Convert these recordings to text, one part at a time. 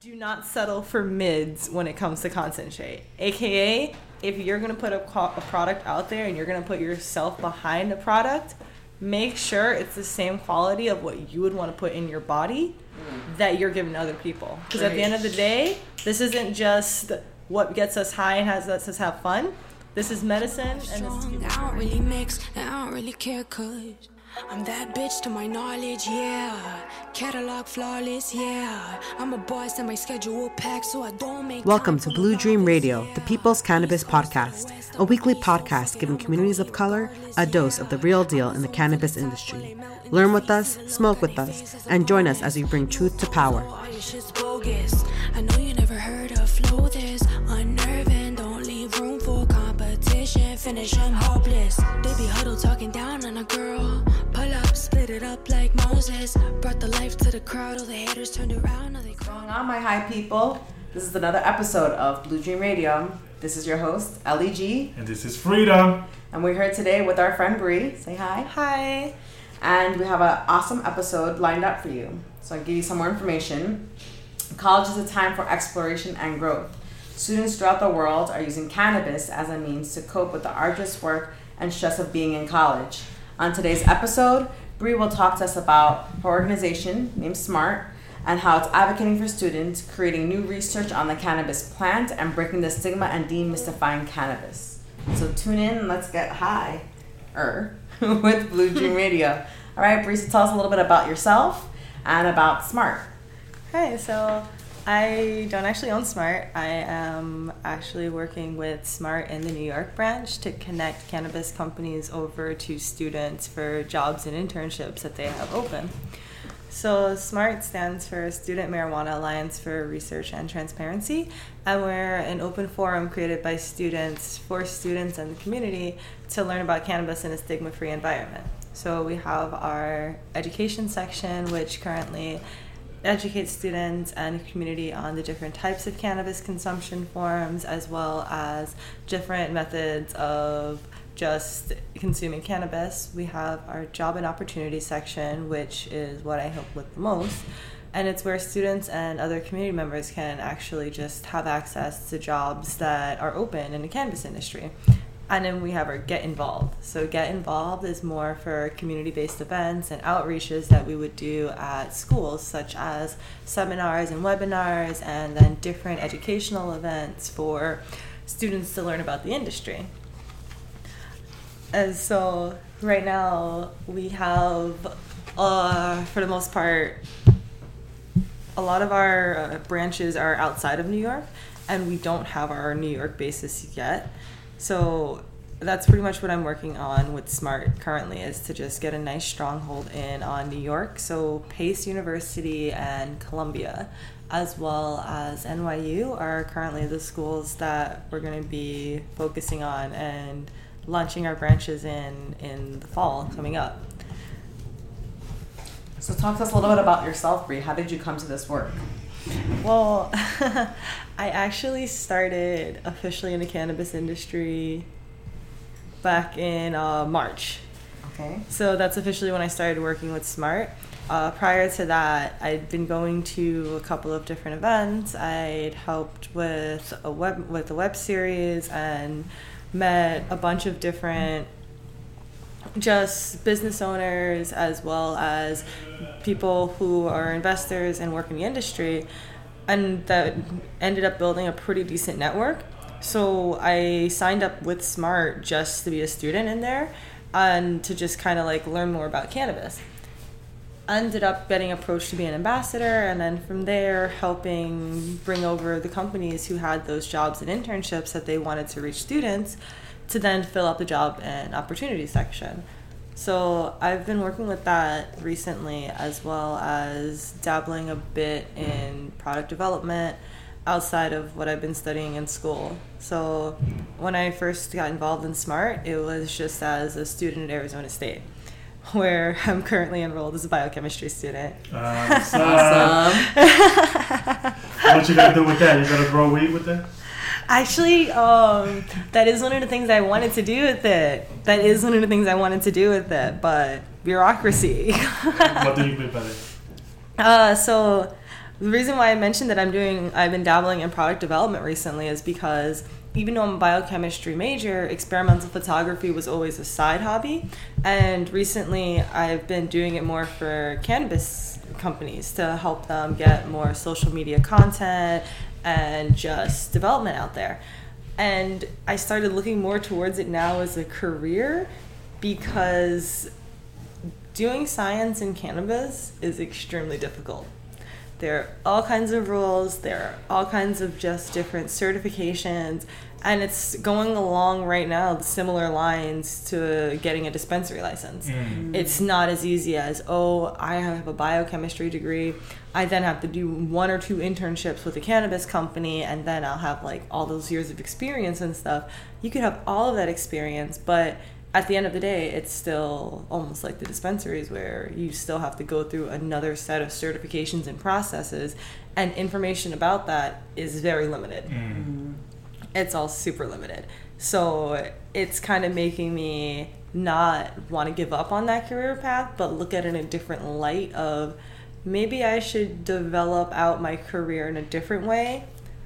do not settle for mids when it comes to concentrate. AKA, if you're going to put a, a product out there and you're going to put yourself behind a product, make sure it's the same quality of what you would want to put in your body mm. that you're giving other people. Because at the end of the day, this isn't just what gets us high and has lets us have fun. This is medicine and this is I don't really mix, and I don't really care cause I'm that bitch to my knowledge, yeah. Catalog flawless, yeah. I'm a boss and my schedule packed so I don't make Welcome to Blue Dream Radio, the People's Cannabis Podcast, a weekly podcast giving communities of color a dose of the real deal in the cannabis industry. Learn with us, smoke with us, and join us as we bring truth to power. All your shit's bogus. I know you never heard of flow this unnerving. Don't leave room for competition. Finish 'em hopeless. They be huddle talking down on a girl. Pull up, split it up like Moses. Brought the life to the crowd. All the haters turned around. Now they going on, my high people? This is another episode of Blue Dream Radio. This is your host, Ellie G, And this is Freedom. and we're here today with our friend Bree. Say hi. Hi. And we have an awesome episode lined up for you. So I'll give you some more information. College is a time for exploration and growth. Students throughout the world are using cannabis as a means to cope with the arduous work and stress of being in college. On today's episode, Bree will talk to us about her organization named SMART and how it's advocating for students, creating new research on the cannabis plant, and breaking the stigma and demystifying cannabis. So tune in and let's get high er with Blue Dream Radio. All right, Bree, so tell us a little bit about yourself and about SMART. Hi, so I don't actually own Smart. I am actually working with Smart in the New York branch to connect cannabis companies over to students for jobs and internships that they have open. So, SMART stands for Student Marijuana Alliance for Research and Transparency, and we're an open forum created by students for students and the community to learn about cannabis in a stigma free environment. So, we have our education section, which currently educates students and community on the different types of cannabis consumption forms, as well as different methods of just consuming cannabis. We have our job and opportunity section, which is what I help with the most. And it's where students and other community members can actually just have access to jobs that are open in the cannabis industry. And then we have our Get Involved. So, Get Involved is more for community based events and outreaches that we would do at schools, such as seminars and webinars, and then different educational events for students to learn about the industry. And so right now we have, uh, for the most part, a lot of our uh, branches are outside of New York, and we don't have our New York basis yet. So that's pretty much what I'm working on with Smart currently is to just get a nice stronghold in on New York. So Pace University and Columbia, as well as NYU, are currently the schools that we're going to be focusing on and launching our branches in in the fall coming up. So talk to us a little bit about yourself, Bree. How did you come to this work? Well, I actually started officially in the cannabis industry back in uh, March. Okay. So that's officially when I started working with Smart. Uh, prior to that, I'd been going to a couple of different events. I'd helped with a web with a web series and met a bunch of different just business owners as well as people who are investors and work in the industry and that ended up building a pretty decent network. So i signed up with smart just to be a student in there and to just kind of like learn more about cannabis. Ended up getting approached to be an ambassador and then from there helping bring over the companies who had those jobs and internships that they wanted to reach students to then fill out the job and opportunity section so i've been working with that recently as well as dabbling a bit in product development outside of what i've been studying in school so when i first got involved in smart it was just as a student at arizona state where I'm currently enrolled as a biochemistry student. So, Awesome. what you gotta do with that? You gotta grow weed with that? Actually, um, that is one of the things I wanted to do with it. That is one of the things I wanted to do with it, but bureaucracy. What do you mean by that? Uh, so The reason why I mentioned that I'm doing, I've been dabbling in product development recently is because even though I'm a biochemistry major, experimental photography was always a side hobby. And recently I've been doing it more for cannabis companies to help them get more social media content and just development out there. And I started looking more towards it now as a career because doing science in cannabis is extremely difficult. There are all kinds of rules, there are all kinds of just different certifications, and it's going along right now similar lines to getting a dispensary license. Mm. It's not as easy as, oh, I have a biochemistry degree. I then have to do one or two internships with a cannabis company, and then I'll have like all those years of experience and stuff. You could have all of that experience, but at the end of the day, it's still almost like the dispensaries where you still have to go through another set of certifications and processes, and information about that is very limited. Mm. Mm-hmm. It's all super limited. So it's kind of making me not want to give up on that career path, but look at it in a different light of maybe I should develop out my career in a different way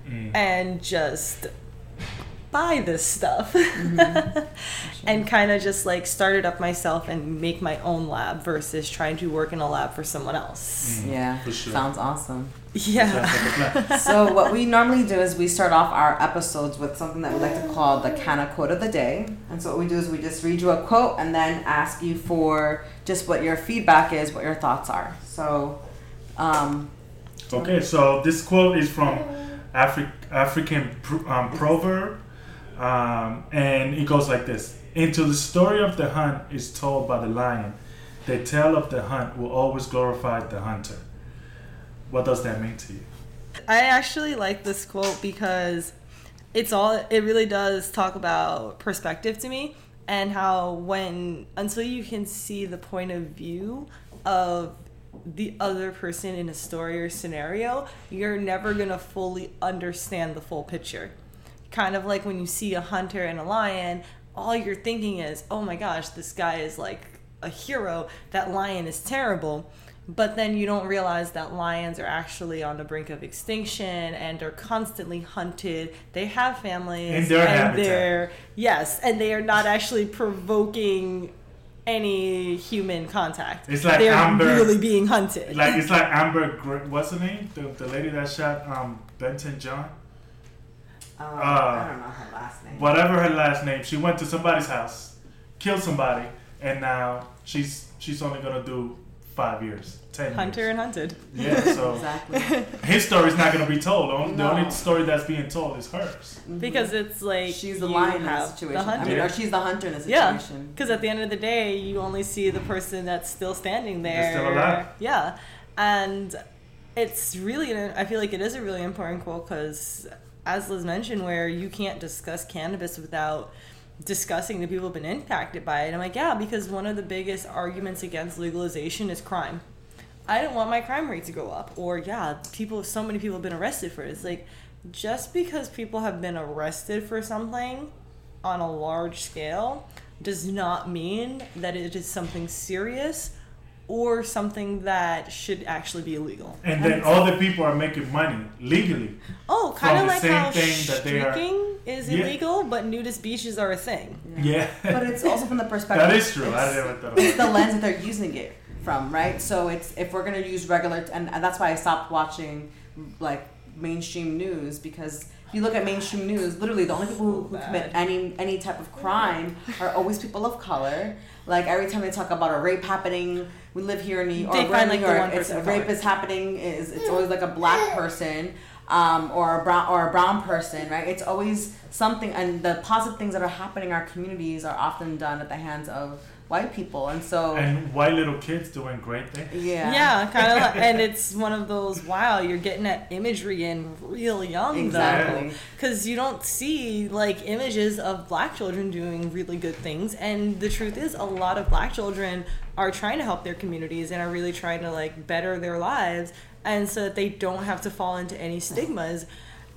mm. and just buy this stuff and kind of just like start it up myself and make my own lab versus trying to work in a lab for someone else. Yeah, For sure. sounds awesome. Yeah. Sounds like a plan. so what we normally do is we start off our episodes with something that we like to call the Canna quote of the day. And so what we do is we just read you a quote and then ask you for just what your feedback is, what your thoughts are. So, um, Okay, so this quote is from Afri- African pr- um, proverb, um, and it goes like this: "Until the story of the hunt is told by the lion, the tale of the hunt will always glorify the hunter." What does that mean to you? I actually like this quote because it's all it really does talk about perspective to me and how when until you can see the point of view of the other person in a story or scenario, you're never going to fully understand the full picture. Kind of like when you see a hunter and a lion, all you're thinking is, "Oh my gosh, this guy is like a hero. That lion is terrible." But then you don't realize that lions are actually on the brink of extinction and are constantly hunted. They have families In their and they're yes, and they are not actually provoking any human contact. It's like they're Amber- really being hunted. Like it's like Amber, what's her name? The, the lady that shot um, Botham Jean. Um, Uh, I don't know her last name. whatever her last name, she went to somebody's house, killed somebody, and now she's she's only gonna do five years, ten Hunter years. and hunted. Yeah, so Exactly. his story's not gonna be told. The only, the No. only story that's being told is hers. Because it's like she's the lion in the situation. The I mean, or she's the hunter in the situation. Yeah, situation. because at the end of the day, you only see the person that's still standing there. They're still alive. Yeah, and it's really. I feel like it is a really important quote because, as Liz mentioned, where you can't discuss cannabis without discussing the people who've been impacted by it. I'm like, yeah, because one of the biggest arguments against legalization is crime. I don't want my crime rate to go up. Or yeah, people so many people have been arrested for it. It's like just because people have been arrested for something on a large scale does not mean that it is something serious or something that should actually be illegal. And then all the people are making money legally. Oh, kind of like same how thing that they are- streaking is Yeah. illegal, but nudist beaches are a thing. Yeah, But it's also from the perspective. that is true. I it's- didn't know it's that. the lens that they're using it from, right? So it's if we're gonna use regular, and, and that's why I stopped watching like mainstream news because if you look at mainstream news, literally the only people who, who commit any any type of crime are always people of color. Like every time they talk about a rape happening, we live here in New York. They find, the York, one it's a rape is happening. Is it's always like a black person. Um, or a brown or a brown person, right? It's always something, and the positive things that are happening in our communities are often done at the hands of white people, and so And white little kids doing great things. yeah, Yeah, kind of, like, and it's one of those. Wow, you're getting that imagery in real young, Exactly. though, because you don't see like images of black children doing really good things. And the truth is, a lot of black children are trying to help their communities and are really trying to like better their lives, and so that they don't have to fall into any stigmas.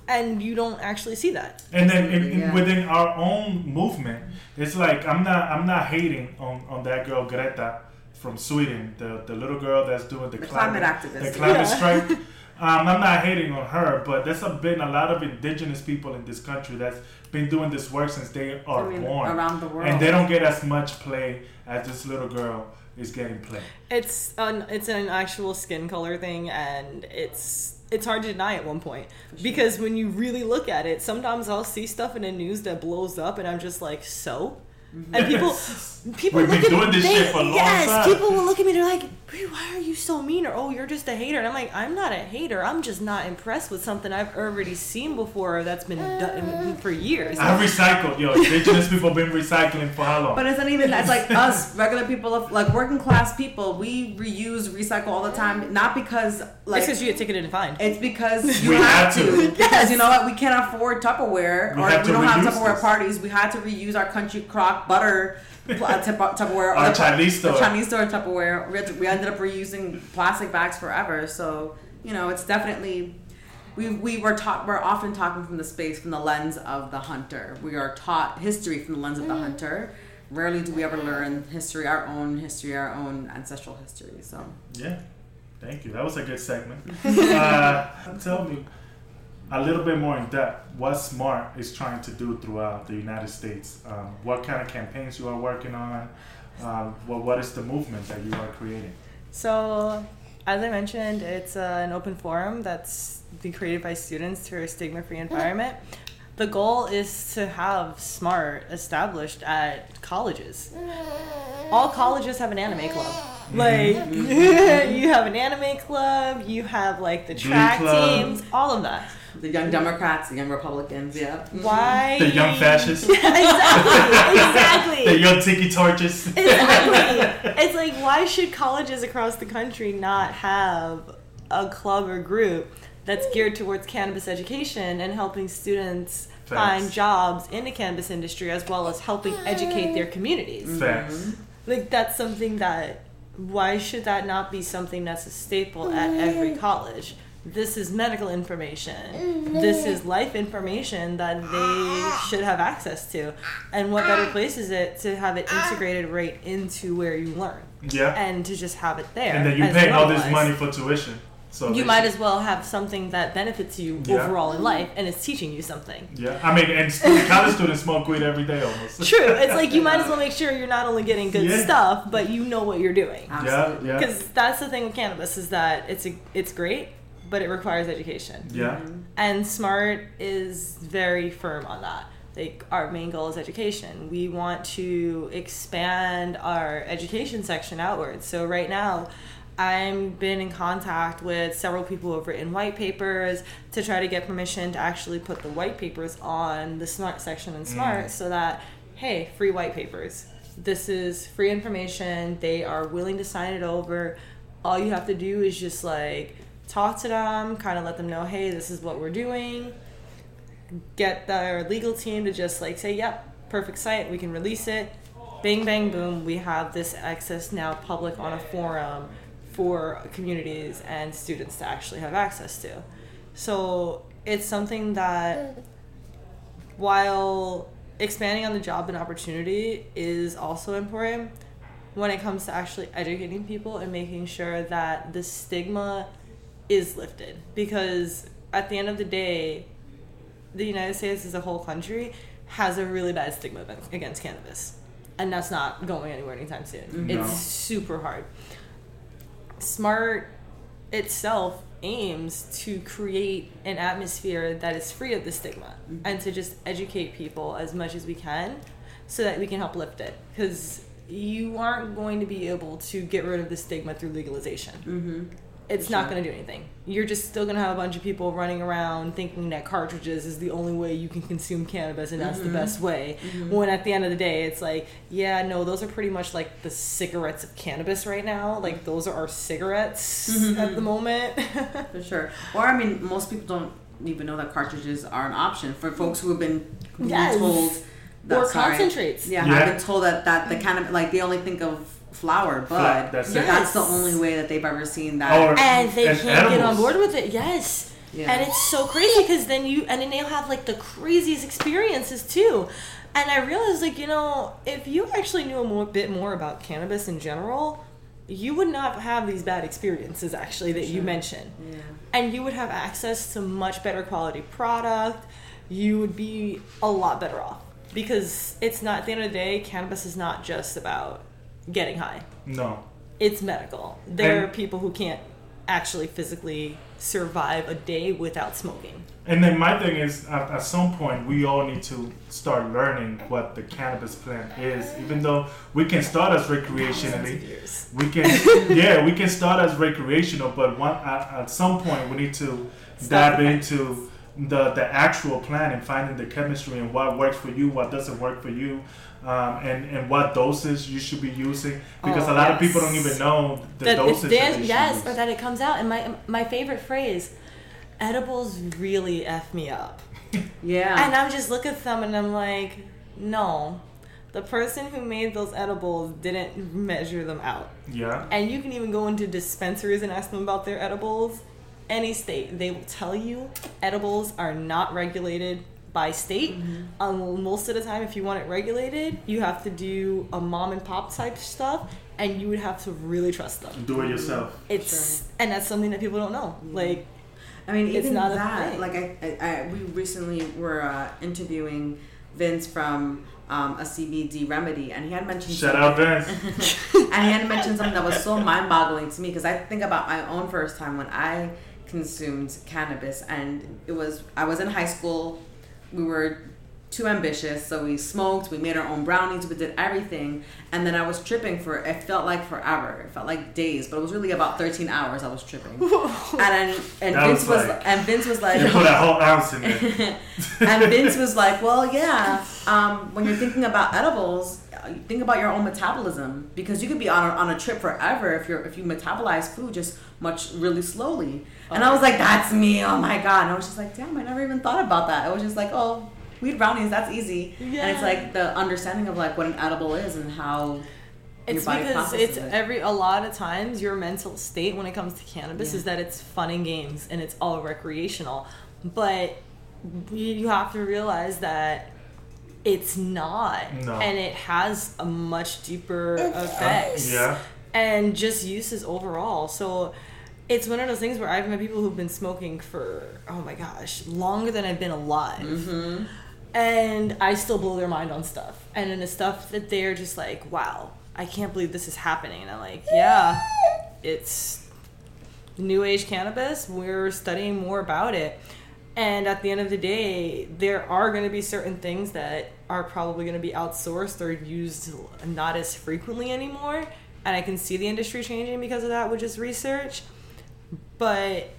And you don't actually see that. And then in, in- Yeah. within our own movement, it's like I'm not I'm not hating on, on that girl Greta from Sweden, the, the little girl that's doing the, The climate activist. the climate Yeah. strike. Um, I'm not hating on her, but there's a, been a lot of indigenous people in this country that's been doing this work since they are I mean, born, around the world. and they don't get as much play as this little girl is getting play. It's an it's an actual skin color thing, and it's it's hard to deny at one point because when you really look at it, sometimes I'll see stuff in the news that blows up, and I'm just like, so. Mm-hmm. And people, people We've look been at doing this they- shit for a long yes, time. people will look at me. They're like, "Bree, "Why are you so mean?" Or "Oh, you're just a hater." And I'm like, "I'm not a hater. I'm just not impressed with something I've already seen before that's been done for years." I recycled, yo. Indigenous people been recycling for how long? But it's not even that's like us regular people of like working class people. We reuse, recycle all the time. Not because like it's because you get ticketed and fined. It's because you We have had to. to. Because you know what? We can't afford Tupperware, We or we don't have Tupperware this. parties. We had to reuse our country crock butter pl- uh, Tupperware. Our the- Chinese store. Chinese store Tupperware. We, to, we ended up reusing plastic bags forever. So you know, it's definitely. We, we were taught we're often talking from the space from the lens of the hunter. We are taught history from the lens of the hunter. Rarely do we ever learn history, our own history, our own ancestral history. So Yeah, thank you. That was a good segment. uh, tell me a little bit more in depth what Smart is trying to do throughout the United States. Um, what kind of campaigns you are working on? Um, what what is the movement that you are creating? So, as I mentioned, it's uh, an open forum that's been created by students for a stigma free environment. The goal is to have SMART established at colleges. All colleges have an anime club. Like, you have an anime club, you have like the track teams, all of that. The young Democrats, the young Republicans, yeah. Mm-hmm. Why? The young fascists, exactly, exactly. the young tiki torches. Exactly. it's like why should colleges across the country not have a club or group that's geared towards cannabis education and helping students find jobs in the cannabis industry as well as helping educate their communities. Facts. Mm-hmm. Like that's something that why should that not be something that's a staple at mm-hmm. every college? This is medical information. Mm-hmm. This is life information that they should have access to. And what better place is it to have it integrated right into where you learn Yeah. and to just have it there? And then you pay all this money for tuition. So You might should- as well have something that benefits you Yeah. overall in life and is teaching you something. Yeah, I mean, and student, college students smoke weed every day almost. True. It's like you might as well make sure you're not only getting good Yeah. stuff, but you know what you're doing. Yeah, Absolutely. yeah, Because that's the thing with cannabis is that it's a, it's great, but it requires education. yeah. Mm-hmm. And Smart is very firm on that. Like our main goal is education. We want to expand our education section outwards. So right now, I've been in contact with several people who have written white papers to try to get permission to actually put the white papers on the Smart section in Smart mm. so that, hey, free white papers. This is free information. They are willing to sign it over. All you have to do is just like talk to them, kind of let them know, hey, this is what we're doing. Get their legal team to just like say, yep, perfect site, we can release it. Bang, bang, boom, we have this access now public on a forum for communities and students to actually have access to. So it's something that while expanding on the job and opportunity is also important when it comes to actually educating people and making sure that the stigma is lifted. Because at the end of the day the united states as a whole country has a really bad stigma against- cannabis. And that's not going anywhere anytime soon. No. it's super hard. Smart itself aims to create an atmosphere that is free of the stigma and to just educate people as much as we can so that we can help lift it. Because you aren't going to be able to get rid of the stigma through legalization. Mm-hmm. It's not going to do anything. You're just still going to have a bunch of people running around thinking that cartridges is the only way you can consume cannabis and that's the mm-hmm. best way. Mm-hmm. When at the end of the day it's like yeah no those are pretty much like the cigarettes of cannabis right now. Like mm-hmm. those are our cigarettes at the moment. For sure. Or I mean, most people don't even know that cartridges are an option for folks who have been Yes. told that or sorry, concentrates. Yeah, Yeah. I've been told that that the kind of like they only think of flower, but that's it. that's the only way that they've ever seen that. Oh, or- and they And can't get on board with it yes Yeah. and it's so crazy because then you and then they'll have like the craziest experiences too and i realized like you know if you actually knew a more, bit more about cannabis in general you would not have these bad experiences actually that you mentioned Yeah. and you would have access to much better quality product you would be a lot better off because it's not at the end of the day cannabis is not just about getting high. No. it's medical. There are people who can't actually physically survive a day without smoking. And then my thing is, at, at some point, we all need to start learning what the cannabis plant is. Even though we can start as recreationally, we can, yeah, we can start as recreational, but one at, at some point we need to Start dive into the the actual plant and finding the chemistry and what works for you, what doesn't work for you, um, and and what doses you should be using. Because Oh, a lot of people don't even know the that it's dosage. that yes use. or that it comes out and my my favorite phrase edibles really f me up Yeah. And I'm just look at them and I'm like, no. The person who made those edibles didn't measure them out. yeah. And you can even go into dispensaries and ask them about their edibles. Any state, they will tell you edibles are not regulated by state. Um, most of the time, if you want it regulated, you have to do a mom and pop type stuff, and you would have to really trust them. Do it yourself. It's and that's something that people don't know. Like I mean, It's even not a that. thing. Like I, I, I, we recently were uh, interviewing Vince from um, a CBD remedy, and he had mentioned Shout something- out Vince. and he had mentioned something that was so mind-boggling to me because I think about my own first time when I consumed cannabis, and it was I was in high school. We were too ambitious, so we smoked. We made our own brownies. We did everything, and then I was tripping for it felt like forever. It felt like days, but it was really about thirteen hours. I was tripping, and then, and That Vince was was, like- and Vince was like, You put a whole ounce in there. and Vince was like, "Well, yeah. Um, when you're thinking about edibles, you think about your own metabolism because you could be on a, on a trip forever if you're if you metabolize food just much really slowly." And I was like, "That's me! Oh my god!" And I was just like, "Damn, I never even thought about that." It was just like, "Oh, weed brownies, that's easy." And it's like the understanding of like what an edible is and how It's because it's it. every a lot of times your mental state when it comes to cannabis Yeah. is that it's fun and games and it's all recreational, but you have to realize that it's not, No. and it has a much deeper effects Yeah. and just uses overall. So it's one of those things where I've met people who've been smoking for oh my gosh longer than I've been alive Mm-hmm. and I still blow their mind on stuff. And then the stuff that they're just like, wow, I can't believe this is happening. And I'm like, yeah, it's new age cannabis. We're studying more about it. And at the end of the day, there are going to be certain things that are probably going to be outsourced or used not as frequently anymore. And I can see the industry changing because of that which is research. But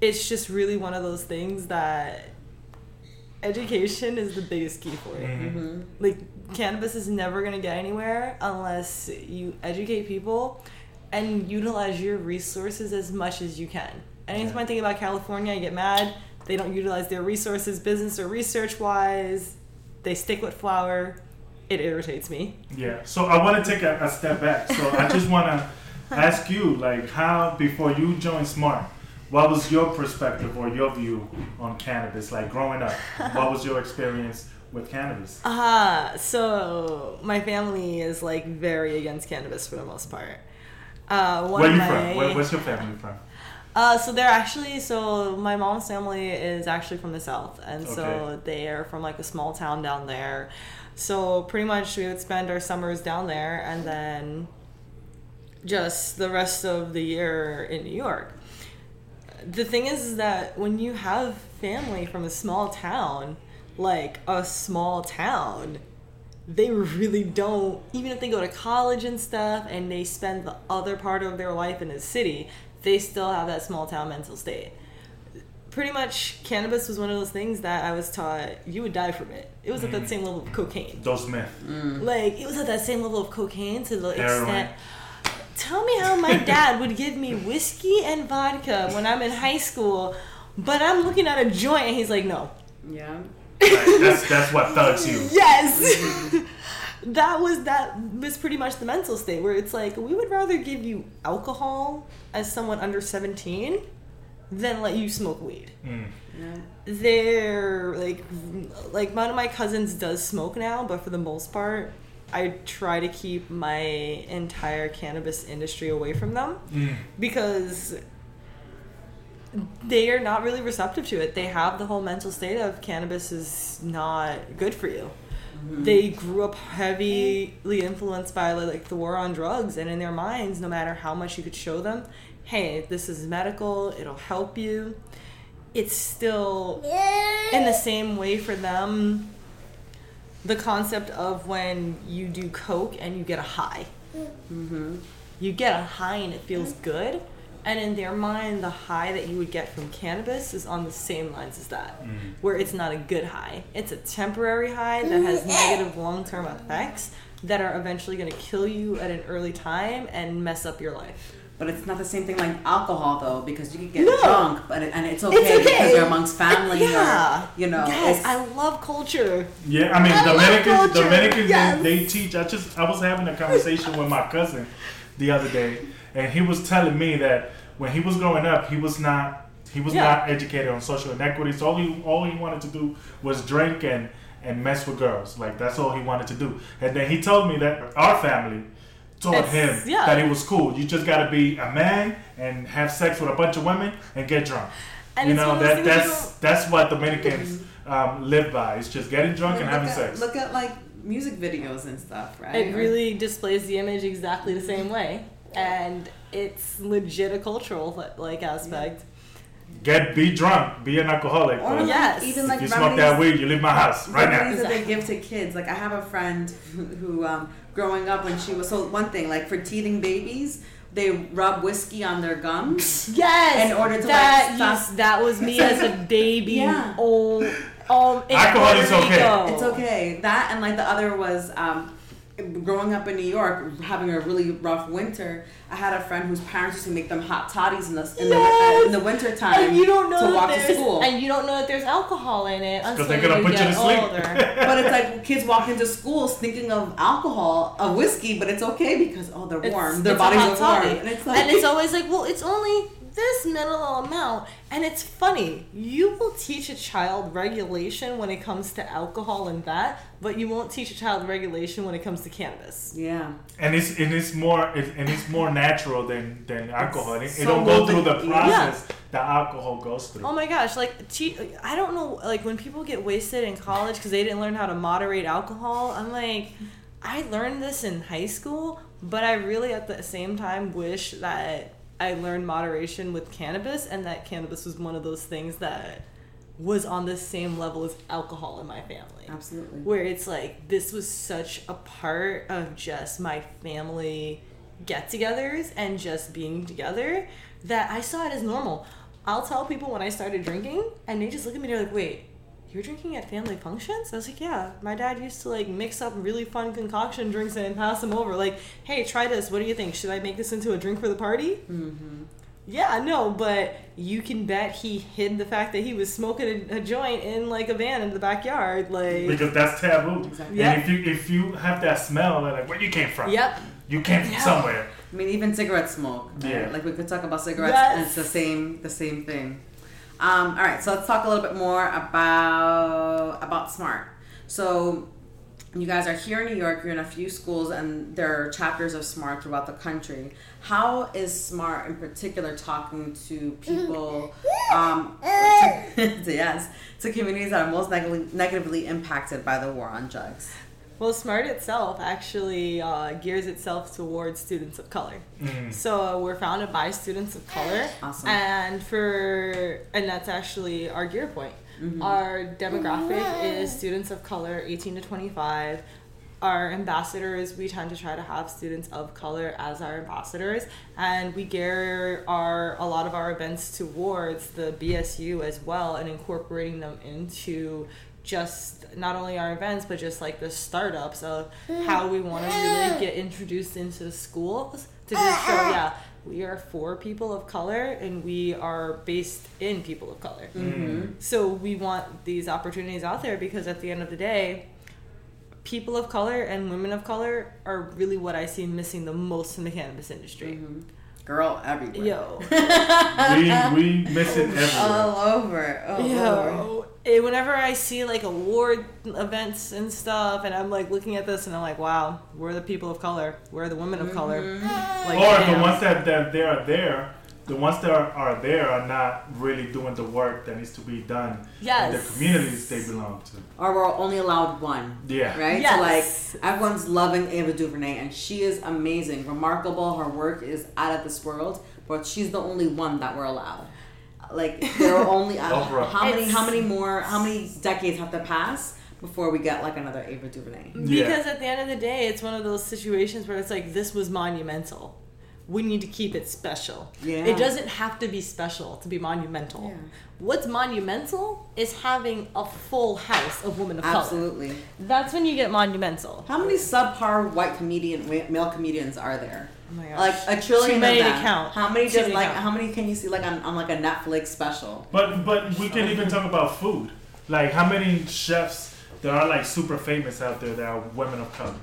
it's just really one of those things that education is the biggest key for it. Mhm. Like cannabis is never gonna get anywhere unless you educate people and utilize your resources as much as you can. Anytime I think about California, I get mad. They don't utilize their resources, business or research wise. They stick with flower. It irritates me. Yeah. So I want to take a, a step back. So I just want to ask you, like, how before you joined Smart, what was your perspective or your view on cannabis? Like growing up, what was your experience with cannabis? Ah, so my family is like very against cannabis for the most part. Uh, one Where of you my, from? Where, where's your family from? Uh, so they're actually so my mom's family is actually from the south, and so they are from like a small town down there. So pretty much we would spend our summers down there, and then just the rest of the year in New York. The thing is, is that when you have family from a small town, like a small town, they really don't even if they go to college and stuff and they spend the other part of their life in a city they still have that small town mental state pretty much cannabis was one of those things that i was taught you would die from it it was at that mm-hmm. same level of cocaine Those myths. Mm. like it was at that same level of cocaine to the Heroin. extent tell me how my dad would give me whiskey and vodka when i'm in high school but i'm looking at a joint and he's like no Yeah. Like, that's that's what thugs you. Yes. Mm-hmm. That was that was pretty much the mental state where it's like we would rather give you alcohol as someone under 17 than let you smoke weed. Mm. Yeah. They're like like one of my cousins does smoke now, but for the most part I try to keep my entire cannabis industry away from them Mm. because they are not really receptive to it. They have the whole mental state of cannabis is not good for you. Mm-hmm. They grew up heavily influenced by like the war on drugs, and in their minds, no matter how much you could show them, hey, this is medical, it'll help you. It's still in the same way for them. The concept of when you do coke and you get a high mm-hmm. you get a high and it feels mm-hmm. good. And in their mind, the high that you would get from cannabis is on the same lines as that, mm. where it's not a good high. It's a temporary high that has mm-hmm. negative long term effects that are eventually going to kill you at an early time and mess up your life. But it's not the same thing like alcohol though, because you can get No. drunk, but it, and it's okay, It's okay. because you're amongst family. yeah. Or, you know. Yes, I love culture. Yeah, I mean I love Dominicans. culture, Dominicans, yes. they, they teach. I just I was having a conversation with my cousin the other day, and he was telling me that when he was growing up, he was not he was Yeah. not educated on social inequities. All he all he wanted to do was drink and and mess with girls. Like that's all he wanted to do. And then he told me that our family told It's- him yeah. that it was cool. You just got to be a man and have sex with a bunch of women and get drunk. And you know one of those that things you that's that's what Dominicans um, live by. It's just getting drunk and having at, sex. Look at like music videos and stuff, right? It really displays the image exactly the same way. And it's legit a cultural like aspect. Get be drunk, be an alcoholic. Or like, Yes. even if like you smoke that weed, you leave my house right now. remedies that they give to kids. Like I have a friend who, who um, growing up when she was so one thing like for teething babies, they rub whiskey on their gums. Yes. In order to, like, that stop- used- that was me as a baby. Yeah. Oh, um, Alcohol is okay. Rico. It's okay. That and like the other was um, growing up in New York, having a really rough winter. I had a friend whose parents used to make them hot toddies in the in, Yes. the, in the winter time And you don't know to walk to school. and you don't know that there's alcohol in it until they're gonna you put you get to sleep. older. but it's like kids walk into school thinking of alcohol, of whiskey, but it's okay because oh they're It's- warm, their it's bodies are warm, and it's like and it's always like, well, it's only this minimal amount. And it's funny. You will teach a child regulation when it comes to alcohol and that, but you won't teach a child regulation when it comes to cannabis. yeah. And it's and it's more it, and it's more natural than than alcohol. It, it don't go through the molded- process that alcohol goes through. Oh my gosh, like te- I don't know, like when people get wasted in college because they didn't learn how to moderate alcohol, I'm like, I learned this in high school, but I really at the same time wish that I learned moderation with cannabis and that cannabis was one of those things that was on the same level as alcohol in my family. Absolutely. Where it's like this was such a part of just my family get togethers and just being together that I saw it as normal. I'll tell people when I started drinking and they just look at me, and they're like, wait, you're drinking at family functions? I was like, yeah. My dad used to like mix up really fun concoction drinks and pass them over. Like, hey, try this. What do you think? Should I make this into a drink for the party? Mm-hmm. Yeah, no, but you can bet he hid the fact that he was smoking a, a joint in like a van in the backyard. Like, because that's taboo. Exactly. Yeah. And if you if you have that smell, they're like, where you came from? yep. You came from Yeah. somewhere. I mean, even cigarette smoke. right? Yeah. Like we could talk about cigarettes, Yes. and it's the same, the same thing. Um, all right, so let's talk a little bit more about about Smart. So, you guys are here in New York. You're in a few schools, and there are chapters of Smart throughout the country. How is Smart, in particular, talking to people? Um, to, yes, to communities that are most negatively, negatively impacted by the war on drugs. Well, SMART itself actually uh, gears itself towards students of color. Mm. So we're founded by students of color, Awesome. and for and that's actually our gear point. Our demographic is students of color, 18 to 25. Our ambassadors, we tend to try to have students of color as our ambassadors, and we gear our a lot of our events towards the BSU as well, and incorporating them into just not only our events but just like the startups of mm-hmm. how we want to really get introduced into the schools to just uh-uh. show yeah we are for people of color and we are based in people of color. Mm-hmm. Mm-hmm. So we want these opportunities out there because at the end of the day people of color and women of color are really what i see missing the most in the cannabis industry. Girl, everywhere. yo. We we miss it everywhere. All over. All over. Yo, eh, whenever I see like award events and stuff, and I'm like looking at this, and I'm like, wow, we're the people of color, we're the women of color. Like, or damn. the ones that, that they are there, the ones that are, are there are not really doing the work that needs to be done in the communities they belong to. Or we're only allowed one. Yeah. Right? Yes. So like everyone's loving Ava DuVernay and she is amazing, remarkable. Her work is out of this world, but she's the only one that we're allowed. Like there are only uh, Oprah. how many It's- how many more how many decades have to pass before we get like another Ava DuVernay? Yeah. Because at the end of the day, it's one of those situations where it's like, this was monumental. We need to keep it special. Yeah. It doesn't have to be special to be monumental. Yeah. What's monumental is having a full house of women of color. Absolutely. That's when you get monumental. How many subpar white comedian male comedians are there? Oh my gosh. Like a trillion Too many of to count. How many Too just many to like count. how many can you see like on, on like a Netflix special? But but we can even talk about food. Like how many chefs there are like super famous out there that are women of color?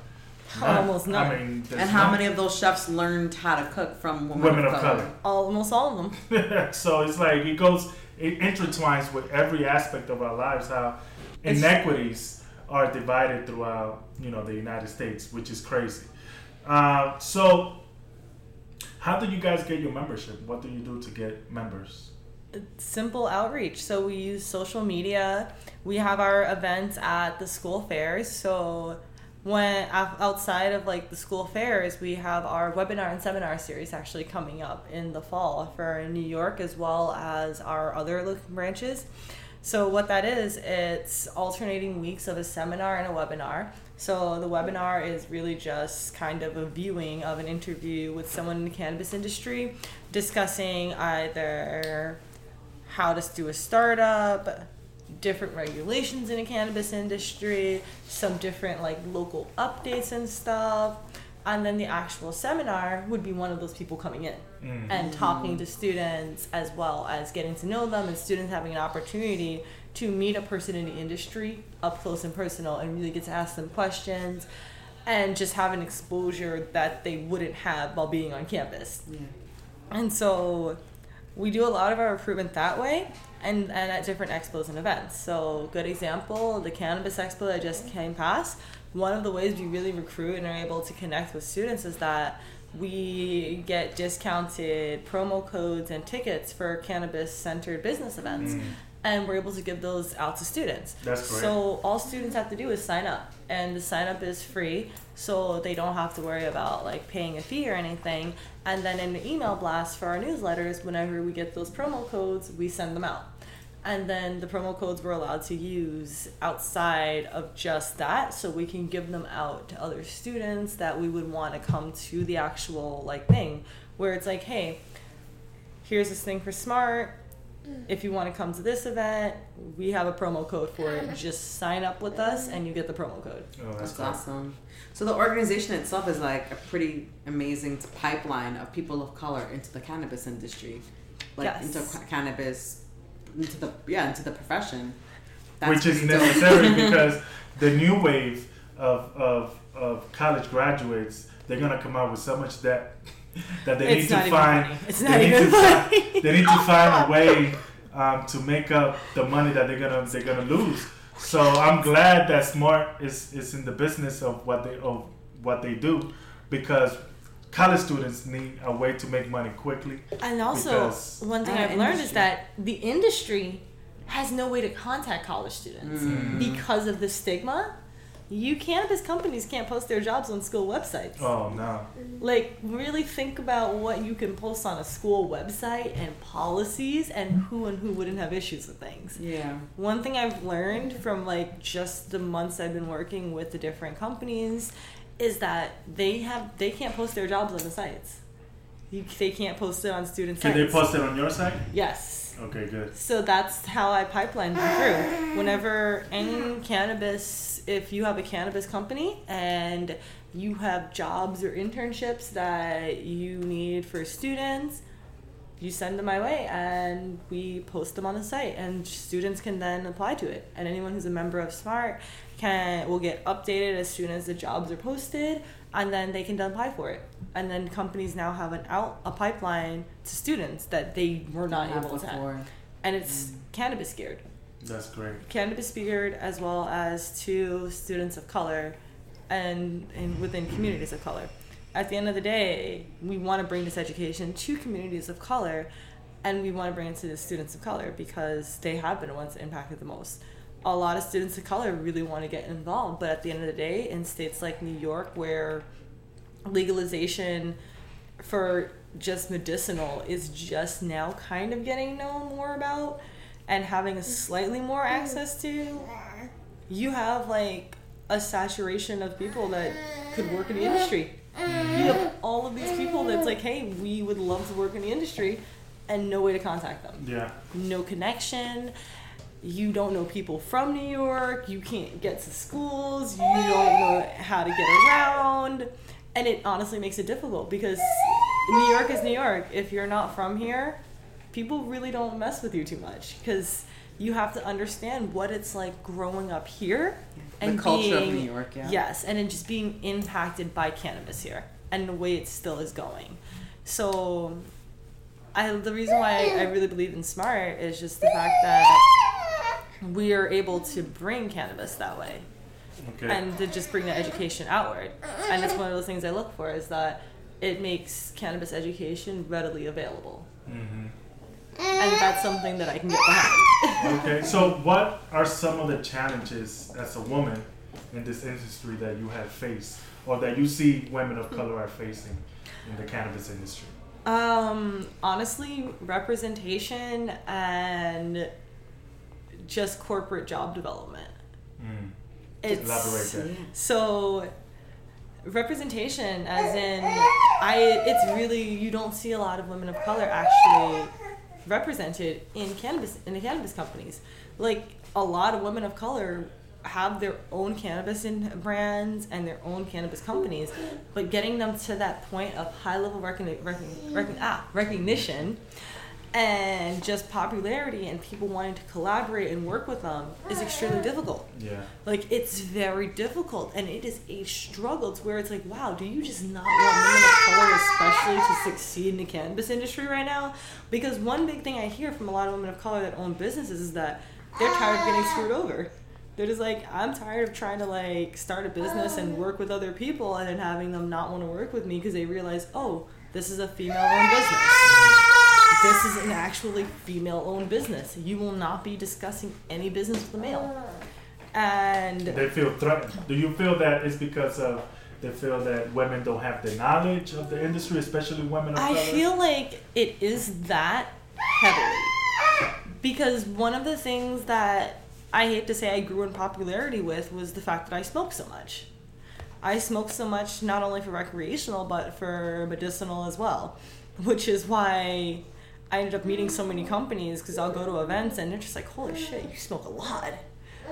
Almost none. I mean, there's And how none. many of those chefs learned how to cook from women, women of, of color? color? Almost all of them. so it's like it goes, it intertwines with every aspect of our lives. How inequities are divided throughout, you know, the United States, which is crazy. Uh, so, how do you guys get your membership? What do you do to get members? simple outreach. So we use social media. We have our events at the school fairs. So when outside of like the school fairs, we have our webinar and seminar series actually coming up in the fall for New York as well as our other branches. So what that is, it's alternating weeks of a seminar and a webinar. So the webinar is really just kind of a viewing of an interview with someone in the cannabis industry discussing either how to do a startup, different regulations in the cannabis industry, some different like local updates and stuff. And then the actual seminar would be one of those people coming in Mm. and talking to students as well as getting to know them and students having an opportunity to meet a person in the industry up close and personal and really get to ask them questions and just have an exposure that they wouldn't have while being on campus. Yeah. And so we do a lot of our recruitment that way and, and at different expos and events. So good example, the cannabis expo that just came past, one of the ways we really recruit and are able to connect with students is that we get discounted promo codes and tickets for cannabis centered business events. Mm. And we're able to give those out to students. That's great. So all students have to do is sign up, and the sign up is free, so they don't have to worry about like paying a fee or anything. And then in the email blast for our newsletters, whenever we get those promo codes, we send them out. And then the promo codes we're allowed to use outside of just that, so we can give them out to other students that we would want to come to the actual like thing, where it's like, hey, here's this thing for smart if you want to come to this event we have a promo code for it just sign up with us and you get the promo code Oh, that's, That's great. awesome. So the organization itself is like a pretty amazing pipeline of people of color into the cannabis industry, like Yes. into ca- cannabis, into the yeah into the profession. which is necessary because the new wave of, of, of college graduates they're gonna come out with so much debt that they It's need not to even find funny. It's they not need even to fi- funny. they need to find a way um, to make up the money that they're gonna they're gonna lose. So I'm glad that Smart is, is in the business of what they of what they do because college students need a way to make money quickly. and also one thing i've learned is that the industry has no way to contact college students Mm. because of the stigma you cannabis companies can't post their jobs on school websites Oh no. like really think about what you can post on a school website and policies and who and who wouldn't have issues with things Yeah. One thing I've learned from like just the months I've been working with the different companies is that they have they can't post their jobs on the sites. You, they can't post it on student Can they post it on your site? Yes. Okay, good. So that's how I pipeline them through. Whenever any cannabis, if you have a cannabis company and you have jobs or internships that you need for students, you send them my way and we post them on the site and students can then apply to it. And anyone who's a member of Smart can will get updated as soon as the jobs are posted and then they can apply for it. And then companies now have an out a pipeline to students that they were not able to have before. and it's mm. cannabis scared. That's great. cannabis beard as well as to students of color and, and within communities of color. At the end of the day, we want to bring this education to communities of color and we want to bring it to the students of color because they have been the ones impacted the most. A lot of students of color really want to get involved, but at the end of the day, in states like New York, where legalization for just medicinal is just now kind of getting known more about and having a slightly more access to, you have like a saturation of people that could work in the industry. You have all of these people that's like, hey, we would love to work in the industry, and no way to contact them. Yeah. No connection. You don't know people from New York. You can't get to schools. You don't know how to get around. And it honestly makes it difficult because New York is New York. If you're not from here, people really don't mess with you too much because you have to understand what it's like growing up here and The culture of being- New York, yeah. Yes, and then just being impacted by cannabis here and the way it still is going. So, I the reason why I, I really believe in Smart is just the fact that we are able to bring cannabis that way Okay. and to just bring the education outward. And it's one of those things I look for is that it makes cannabis education readily available. hmm And that's something that I can get behind. Okay. So, what are some of the challenges as a woman in this industry that you have faced, or that you see women of color are facing in the cannabis industry? Um, honestly, representation and just corporate job development. Mm. It's Elaborate that. so representation as in I it's really you don't see a lot of women of color actually represented in cannabis in the cannabis companies. Like a lot of women of color have their own cannabis in brands and their own cannabis companies, but getting them to that point of high level recogni- recogni- recogni- ah, recognition and just popularity and people wanting to collaborate and work with them is extremely difficult. Yeah. Like it's very difficult and it is a struggle to where it's like, wow, do you just not want women of color especially to succeed in the cannabis industry right now? Because one big thing I hear from a lot of women of color that own businesses is that they're tired of getting screwed over. They're just like, I'm tired of trying to like start a business and work with other people and then having them not want to work with me because they realize, oh, this is a female owned business this is an actually female owned business. You will not be discussing any business with a male. And They feel threatened. Do you feel that it's because of they feel that women don't have the knowledge of the industry, especially women of color? I color? feel like it is that heavily. Because one of the things that I hate to say I grew in popularity with was the fact that I smoked so much. I smoked so much not only for recreational but for medicinal as well, which is why I ended up meeting so many companies because I'll go to events and they're just like, "Holy shit, you smoke a lot."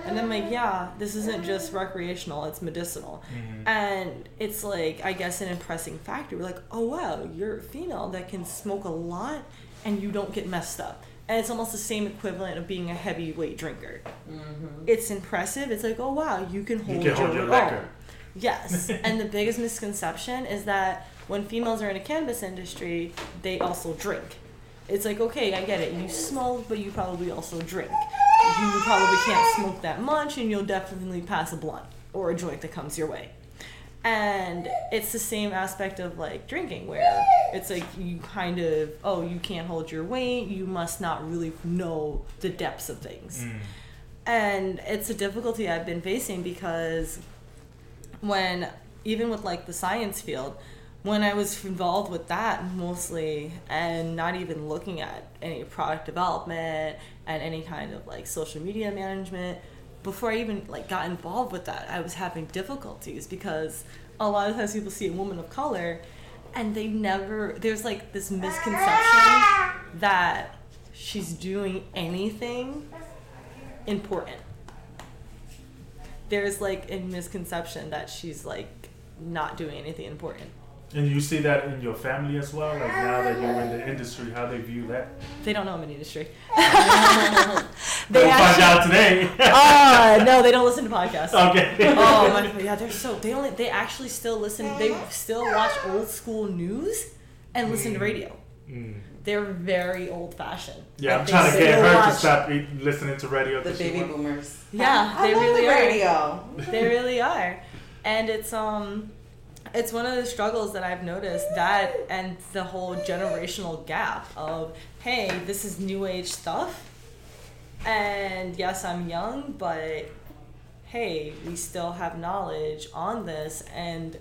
And I'm like, yeah, this isn't just recreational, it's medicinal. Mm-hmm. And it's like, I guess, an impressing factor. We're like, oh, wow, you're a female that can smoke a lot and you don't get messed up. And it's almost the same equivalent of being a heavyweight drinker. Mm-hmm. It's impressive. It's like, oh, wow, you can You hold, can hold your, your liquor. Yes. and the biggest misconception is that when females are in the cannabis industry, they also drink. It's like, okay, I get it. You smoke, but you probably also drink. You probably can't smoke that much, and you'll definitely pass a blunt or a joint that comes your way. And it's the same aspect of like drinking, where it's like you kind of, oh, you can't hold your weight, you must not really know the depths of things. Mm. And it's a difficulty I've been facing because when even with like the science field when i was involved with that mostly and not even looking at any product development and any kind of like social media management before i even like got involved with that i was having difficulties because a lot of times people see a woman of color and they never there's like this misconception that she's doing anything important there's like a misconception that she's like not doing anything important. And you see that in your family as well. Like now that you're in the industry, how they view that. They don't know I'm in the industry. We'll they find out today. oh no, they don't listen to podcasts. okay. Oh my, yeah, they're so they only they actually still listen. They still watch old school news and listen to radio. Mm. They're very old fashioned. Yeah, I'm trying to get her to stop listening to radio. The she baby boomers. Yeah, I they love really the are. radio. they really are and it's um it's one of the struggles that i've noticed that and the whole generational gap of hey this is new age stuff. And yes i'm young but hey we still have knowledge on this and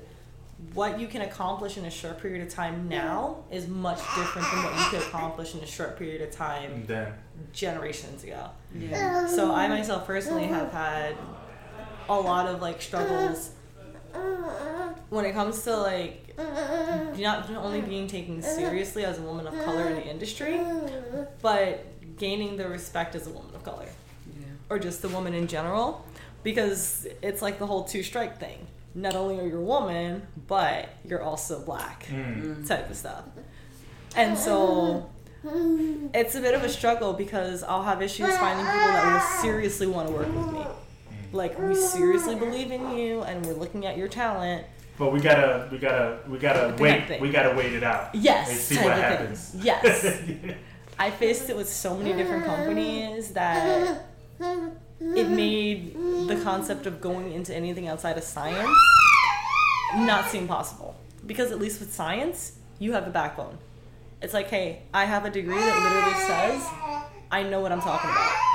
what you can accomplish in a short period of time now is much different than what you could accomplish in a short period of time And then, generations ago. Yeah. so I myself personally have had a lot of like struggles when it comes to like not only being taken seriously as a woman of color in the industry, but gaining the respect as a woman of color Yeah. or just a woman in general because it's like the whole two strike thing. Not only are you a woman, but you're also black mm, type of stuff. And so it's a bit of a struggle because I'll have issues finding people that will seriously want to work with me. Like we seriously believe in you and we're looking at your talent. But we gotta, we gotta, we gotta wait. We gotta wait it out. Yes, And see what happens. thing. Yes. I faced it with so many different companies that it made the concept of going into anything outside of science not seem possible. Because at least with science, you have a backbone. It's like, hey, I have a degree that literally says I know what I'm talking about.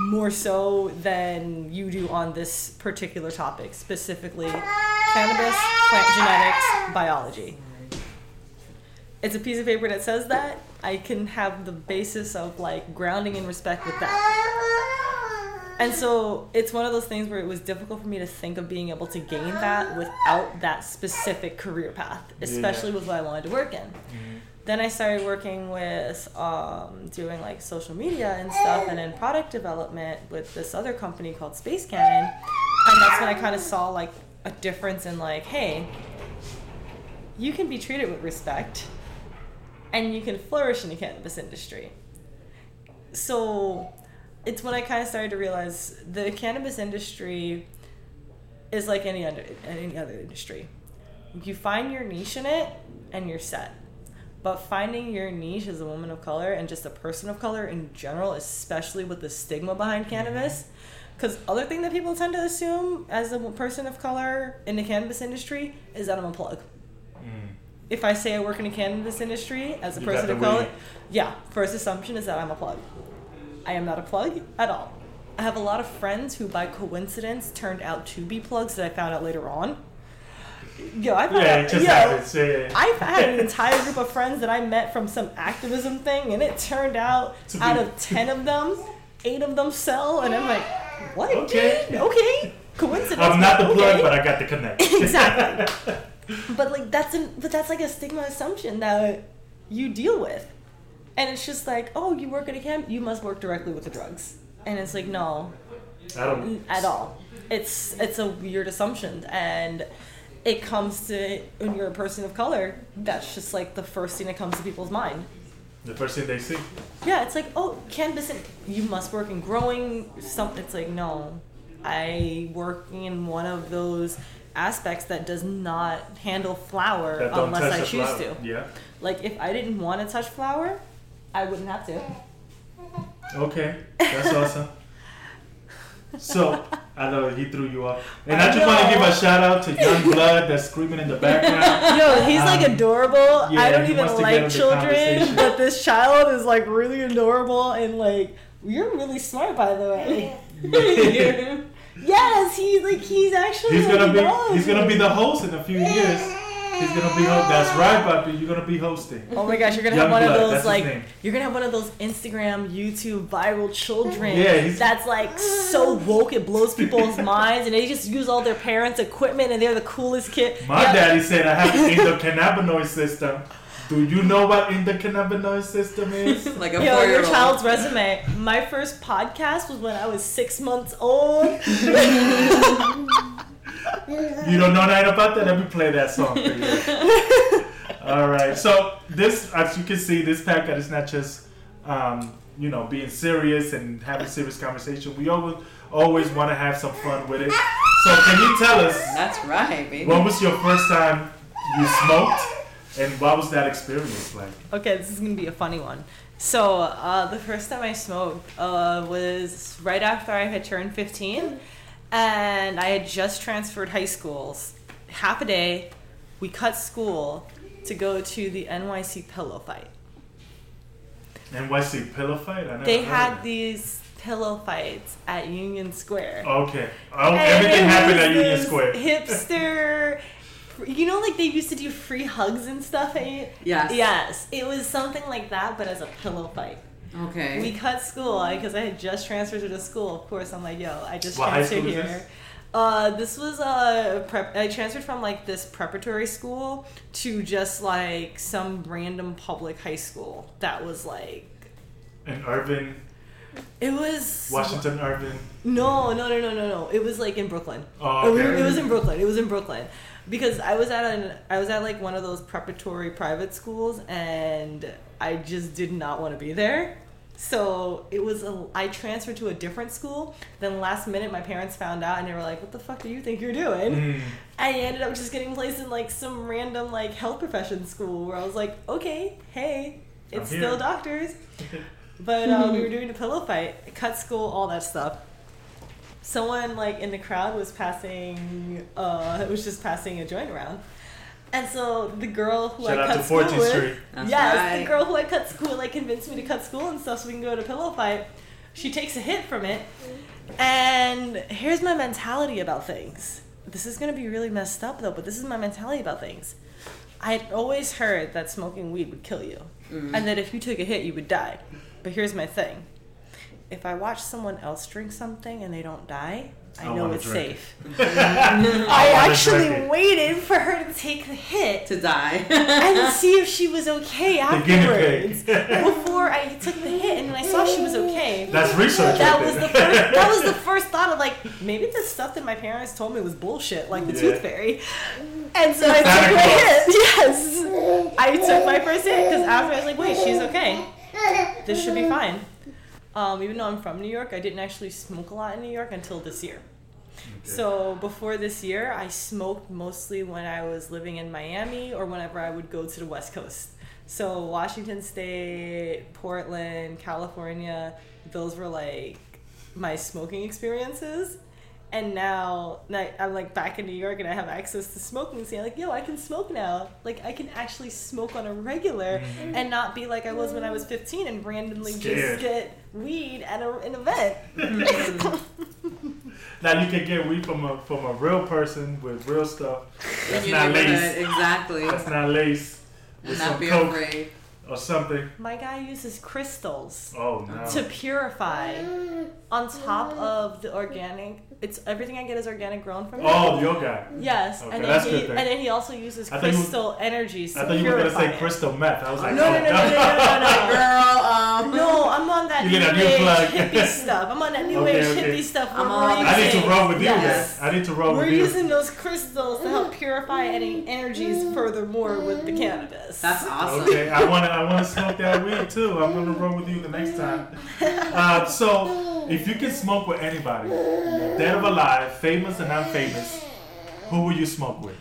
More so than you do on this particular topic, specifically cannabis, plant genetics, biology. It's a piece of paper that says that. I can have the basis of like grounding and respect with that. And so it's one of those things where it was difficult for me to think of being able to gain that without that specific career path, especially with what I wanted to work in. Mm-hmm. Then I started working with um, doing like social media and stuff, and then product development with this other company called Space Cannon. And that's when I kind of saw like a difference in like, hey, you can be treated with respect and you can flourish in the cannabis industry. So it's when I kind of started to realize the cannabis industry is like any any other industry. You find your niche in it and you're set. But finding your niche as a woman of color and just a person of color in general, especially with the stigma behind cannabis, because other thing that people tend to assume as a person of color in the cannabis industry is that I'm a plug Mm. if I say I work in the cannabis industry as a You person of color, yeah, first assumption is that I'm a plug. I am not a plug at all. I have a lot of friends who, by coincidence, turned out to be plugs that I found out later on. Yo, I found Yeah, it just yo, happens. Yeah. I've had an entire group of friends that I met from some activism thing, and it turned out To be- out of ten of them, eight of them sell, and I'm like, what? Okay. dude? okay, coincidence. I'm not the okay. plug, but I got the connect. Exactly. but like that's an but that's like a stigma assumption that you deal with and it's just like oh you work at a camp you must work directly with the drugs and it's like no I don't. at all it's it's a weird assumption and it comes to when you're a person of color that's just like the first thing that comes to people's mind The first thing they see. yeah it's like oh cannabis and you must work in growing something it's like no i work in one of those aspects that does not handle flower unless i choose flower. to Yeah. like if i didn't want to touch flower i wouldn't have to Okay. That's awesome. So I know he threw you off, and I I, just want to give a shout out to Young Blood that's screaming in the background. Yo, he's like Um, adorable. yeah, I don't even wants to get like children, but this child is like really adorable and like you're really smart by the way. yes, he's like he's actually He's gonna he be he's gonna be the host in a few years. He's gonna be ho- that's right, Papi. You're gonna be hosting. Oh my gosh, you're gonna Young have one Blood, of that's those his like name. you're gonna have one of those Instagram, YouTube viral children. Yeah, he's- that's like so woke it blows people's minds, and they just use all their parents' equipment, and they're the coolest kid. My Yeah. daddy said I have an endocannabinoid system. Do you know what endocannabinoid system is? Like a Yo, your four-year-old. child's resume. My first podcast was when I was six months old. You don't know nothing about that? Let me play that song for you. All right. So this, as you can see, this podcast is not just, um, you know, being serious and having serious conversation. We always always want to have some fun with it. So can you tell us That's right, baby. when was your first time you smoked, And what was that experience like? Okay, this is gonna be a funny one. So uh, the first time I smoked uh, was right after I had turned 15, and I had just transferred high schools. Half a day, we cut school to go to the NYC pillow fight. NYC pillow fight? I never They had of these pillow fights at Union Square. Okay. Oh, And everything happened at Union Square. Hipster. You know, like they used to do free hugs and stuff. At, Yes. Yes, it was something like that, but as a pillow fight. Okay. We cut school because I had just transferred to the school. Of course, I'm like, yo, I just What transferred school is here. this? Uh, this was a prep. I transferred from like this preparatory school to just like some random public high school that was like In Irving, it was Washington, Irving. No, no, no, no, no, no. It was like in Brooklyn. Oh, it, was, okay. it was in Brooklyn. It was in Brooklyn because I was at an I was at like one of those preparatory private schools, and I just did not want to be there. So it was a, I transferred to a different school. Then last minute, my parents found out, and they were like, "What the fuck do you think you're doing?" Mm. I ended up just getting placed in like some random like health profession school where I was like, "Okay, hey, it's still doctors." But uh, we were doing a pillow fight, cut school, all that stuff. Someone like in the crowd was passing, uh, was just passing a joint around, and so the girl who Shout I out cut to school 14th with, Street. That's yes, right. the girl who I cut school like convinced me to cut school and stuff so we can go to pillow fight. She takes a hit from it, and here's my mentality about things. This is gonna be really messed up though, but this is my mentality about things. I'd always heard that smoking weed would kill you, Mm-hmm. and that if you took a hit, you would die. But here's my thing: if I watch someone else drink something and they don't die, I, I know it's drink safe. I I actually waited for her to take the hit to die. and see if she was okay The guinea afterwards. Before I took the hit and then I saw she was okay. That's research. That right was the first. That was the first thought of like maybe the stuff that my parents told me was bullshit, like the Yeah. tooth fairy. And so I took my hit. Yes, I took my first hit because after I was like, wait, she's okay. This should be fine. Um, even though I'm from New York, I didn't actually smoke a lot in New York until this year. So before this year, I smoked mostly when I was living in Miami or whenever I would go to the West Coast. So Washington State, Portland, California, those were like my smoking experiences. And now that I'm like back in New York and I have access to smoking, so I'm like, yo, I can smoke now. Like I can actually smoke on a regular mm. and not be like I was when I was 15 and randomly Scared. just get weed at a, an event. Mm. Now you can get weed from a from a real person with real stuff. That's your not neighborhood, lace. exactly. That's not lace with not some be coke afraid. or something. My guy uses crystals. Oh no. to purify on top of the organic it's everything i get is organic grown from him Oh, your guy. yes Okay, and, that's then he, good and then he also uses I thought you- crystal energies to I thought you were gonna say it. crystal meth. I was like, no no oh, no no no no no no Girl, um, no i'm on that You new new age plug. hippie stuff i'm on that new Okay, age okay. hippie stuff I'm where all we're I need to using- roll with you yes. then. I need to roll with you. we're using those crystals to help purify any energies furthermore with the cannabis that's awesome. Okay, I wanna I wanna smoke that weed too. I'm gonna roll with you the next time. Uh, so if you can smoke with anybody, dead or alive, famous and unfamous, who will you smoke with?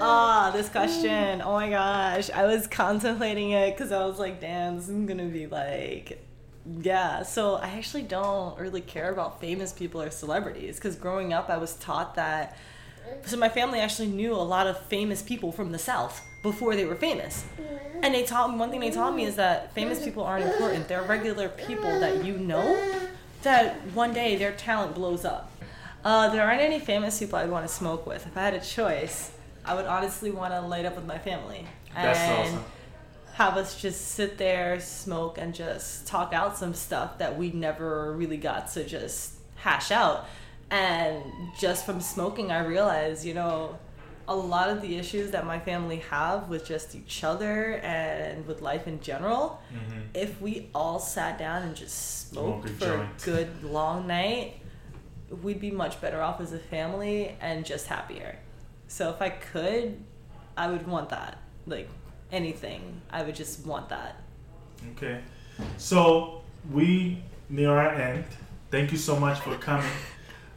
Ah, this question. Oh my gosh. I was contemplating it because I was like, damn, this is going to be like. Yeah, so I actually don't really care about famous people or celebrities because growing up I was taught that. So my family actually knew a lot of famous people from the South before they were famous. And they taught me, one thing they taught me is that famous people aren't important. They're regular people that you know that one day their talent blows up. Uh, there aren't any famous people I'd want to smoke with. If I had a choice, I would honestly want to light up with my family That's and awesome. have us just sit there, smoke, and just talk out some stuff that we never really got to just hash out. And just from smoking, I realized, you know, a lot of the issues that my family have with just each other and with life in general, Mm-hmm. if we all sat down and just smoked for a good long night, we'd be much better off as a family and just happier. So if I could, I would want that. Like anything, I would just want that. Okay. So we near our end. Thank you so much for coming.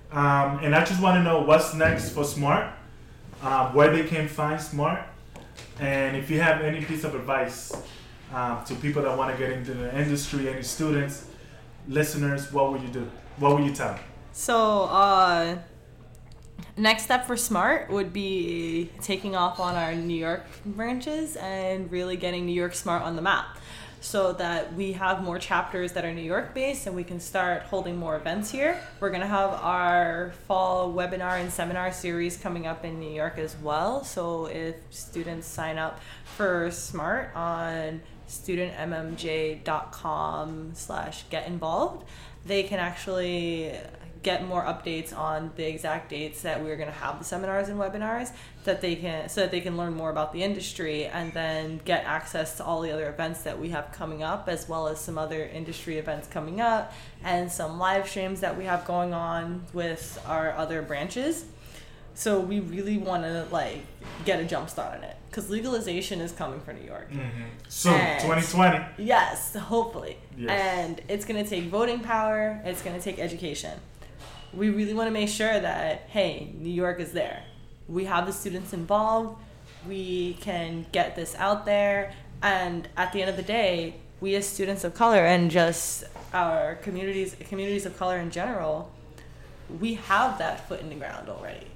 Um, and I just want to know what's next for Smart, um, where they can find Smart, And if you have any piece of advice um, to people that want to get into the industry, any students, listeners, what would you do? What would you tell? them? So, uh, next step for Smart would be taking off on our New York branches and really getting New York Smart on the map so that we have more chapters that are New York based and we can start holding more events here. We're going to have our fall webinar and seminar series coming up in New York as well. So if students sign up for Smart on studentmmj.com slash get involved, they can actually get more updates on the exact dates that we're going to have the seminars and webinars that they can so that they can learn more about the industry and then get access to all the other events that we have coming up as well as some other industry events coming up and some live streams that we have going on with our other branches so we really want to like get a jump start on it because legalization is coming for new york mm-hmm. Soon, And- 2020. Yes, hopefully. Yes. And it's going to take voting power, it's going to take education. We really want to make sure that, hey, New York is there. We have the students involved, we can get this out there, and at the end of the day, we as students of color and just our communities communities of color in general, we have that foot in the ground already.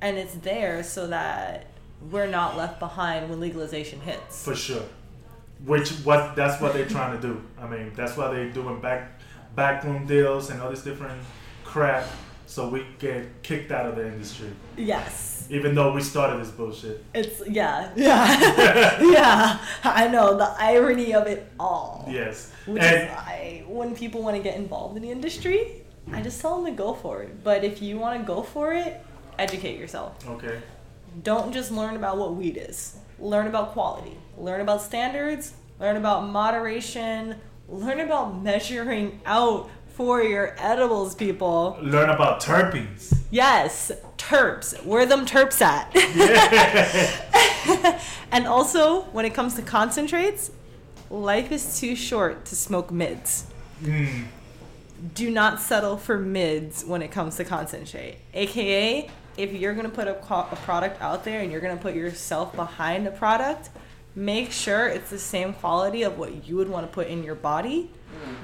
And it's there so that we're not left behind when legalization hits. For sure. Which what that's what they're trying to do. I mean, that's why they're doing back backroom deals and all these different crap so we get kicked out of the industry. Yes. Even though we started this bullshit. It's yeah, yeah, yeah. I know the irony of it all. Yes. Which and is why when people want to get involved in the industry, I just tell them to go for it. But if you want to go for it, educate yourself. okay. Don't just learn about what weed is. Learn about quality. Learn about standards. Learn about moderation. Learn about measuring out for your edibles, people. Learn about terpenes. Yes, terps. Where them terps at? and also, when it comes to concentrates, life is too short to smoke mids. Mm. Do not settle for mids when it comes to concentrate. AKA, if you're gonna put a, co- a product out there and you're gonna put yourself behind a product, make sure it's the same quality of what you would want to put in your body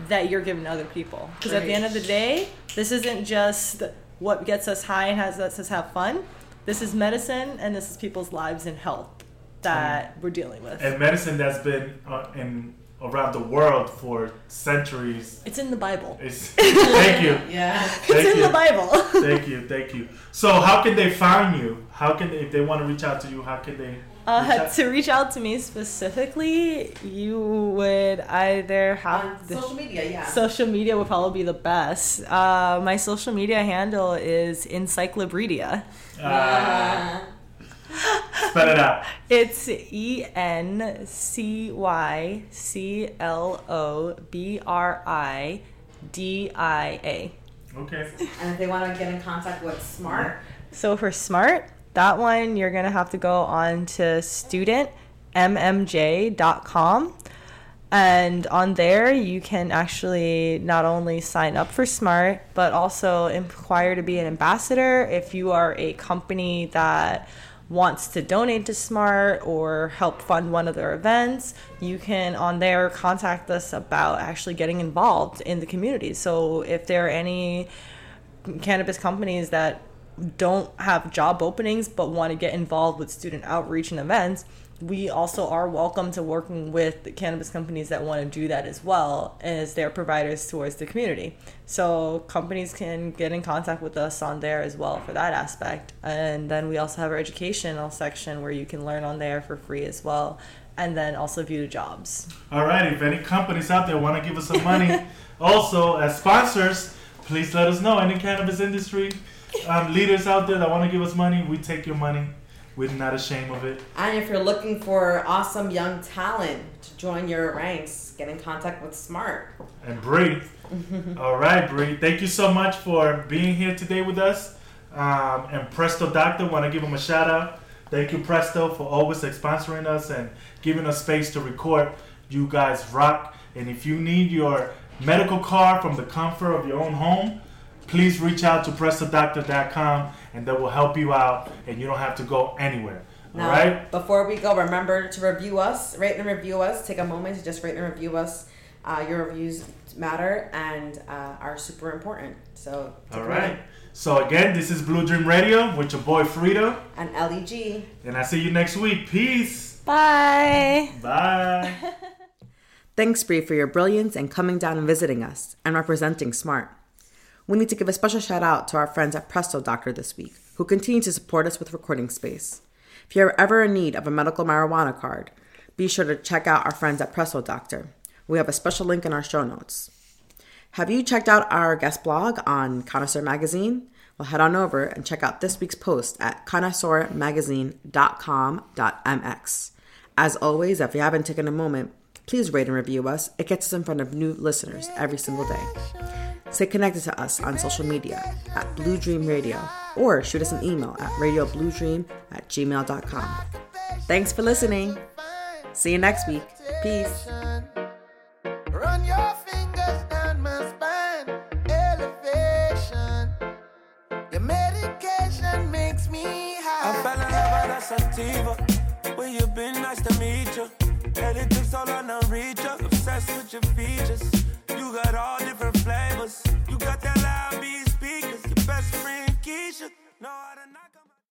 that you're giving to other people. Because at the end of the day, this isn't just what gets us high and has lets us have fun. This is medicine and this is people's lives and health that we're dealing with. And medicine that's been uh, in around the world for centuries. It's in the Bible. It's thank you. Yeah. It's Thank in you. the Bible. Thank you, thank you. So, how can they find you? How can they, if they want to reach out to you? How can they? Reach Uh, out? to reach out to me specifically, you would either have On social media, yeah. social media would probably be the best. Uh, my social media handle is Encyclopedia. Uh, spell it out. It's E N C Y C L O B R I D I A. Okay. and if they want to get in contact with Smart, So for smart, that one you're gonna have to go on to studentmmj.com. And on there, you can actually not only sign up for Smart, but also inquire to be an ambassador if you are a company that wants to donate to Smart or help fund one of their events. You can on there contact us about actually getting involved in the community. So if there are any cannabis companies that don't have job openings but want to get involved with student outreach and events, we also are welcome to working with the cannabis companies that want to do that as well as their providers towards the community. So companies can get in contact with us on there as well for that aspect. And then we also have our educational section where you can learn on there for free as well. And then also view the jobs. All right. If any companies out there want to give us some money, also as sponsors, please let us know. Any cannabis industry um, leaders out there that want to give us money, we take your money. We're not ashamed of it. and if you're looking for awesome young talent to join your ranks, get in contact with Smart. And Bree. All right, Bree. Thank you so much for being here today with us. Um, and Presto Doctor, want to give him a shout out. Thank you, Presto, for always sponsoring us and giving us space to record. You guys rock. And if you need your medical card from the comfort of your own home, please reach out to prestodoctor.com and that will help you out and you don't have to go anywhere. Now, All right. before we go, remember to review us, rate and review us. Take a moment to just rate and review us. Uh, your reviews matter and uh, are super important. So, take All a right. moment. So again, this is Blue Dream Radio with your boy Frida, And LEG. and I see you next week. Peace. Bye. Bye. Thanks, Bree, for your brilliance and coming down and visiting us and representing Smart. We need to give a special shout out to our friends at Presto Doctor this week, who continue to support us with recording space. If you're ever in need of a medical marijuana card, be sure to check out our friends at Presto Doctor. We have a special link in our show notes. Have you checked out our guest blog on Connoisseur Magazine? Well, head on over and check out this week's post at connoisseurmagazine.com.mx. As always, if you haven't taken a moment, please rate and review us. It gets us in front of new listeners every single day. Stay connected to us on social media at Blue Dream Radio or shoot us an email at radiobluedream at gmail.com. Thanks for listening. See you next week. Peace. Run your fingers down my spine, elevation. Your medication makes me I high. fell in love with that sativa. Where you been? Nice to meet you. Took so long to reach you. Obsessed with your features. You got all different flavors. You got that loud beat speakers. Your best friend Keisha. Know to knock 'em out.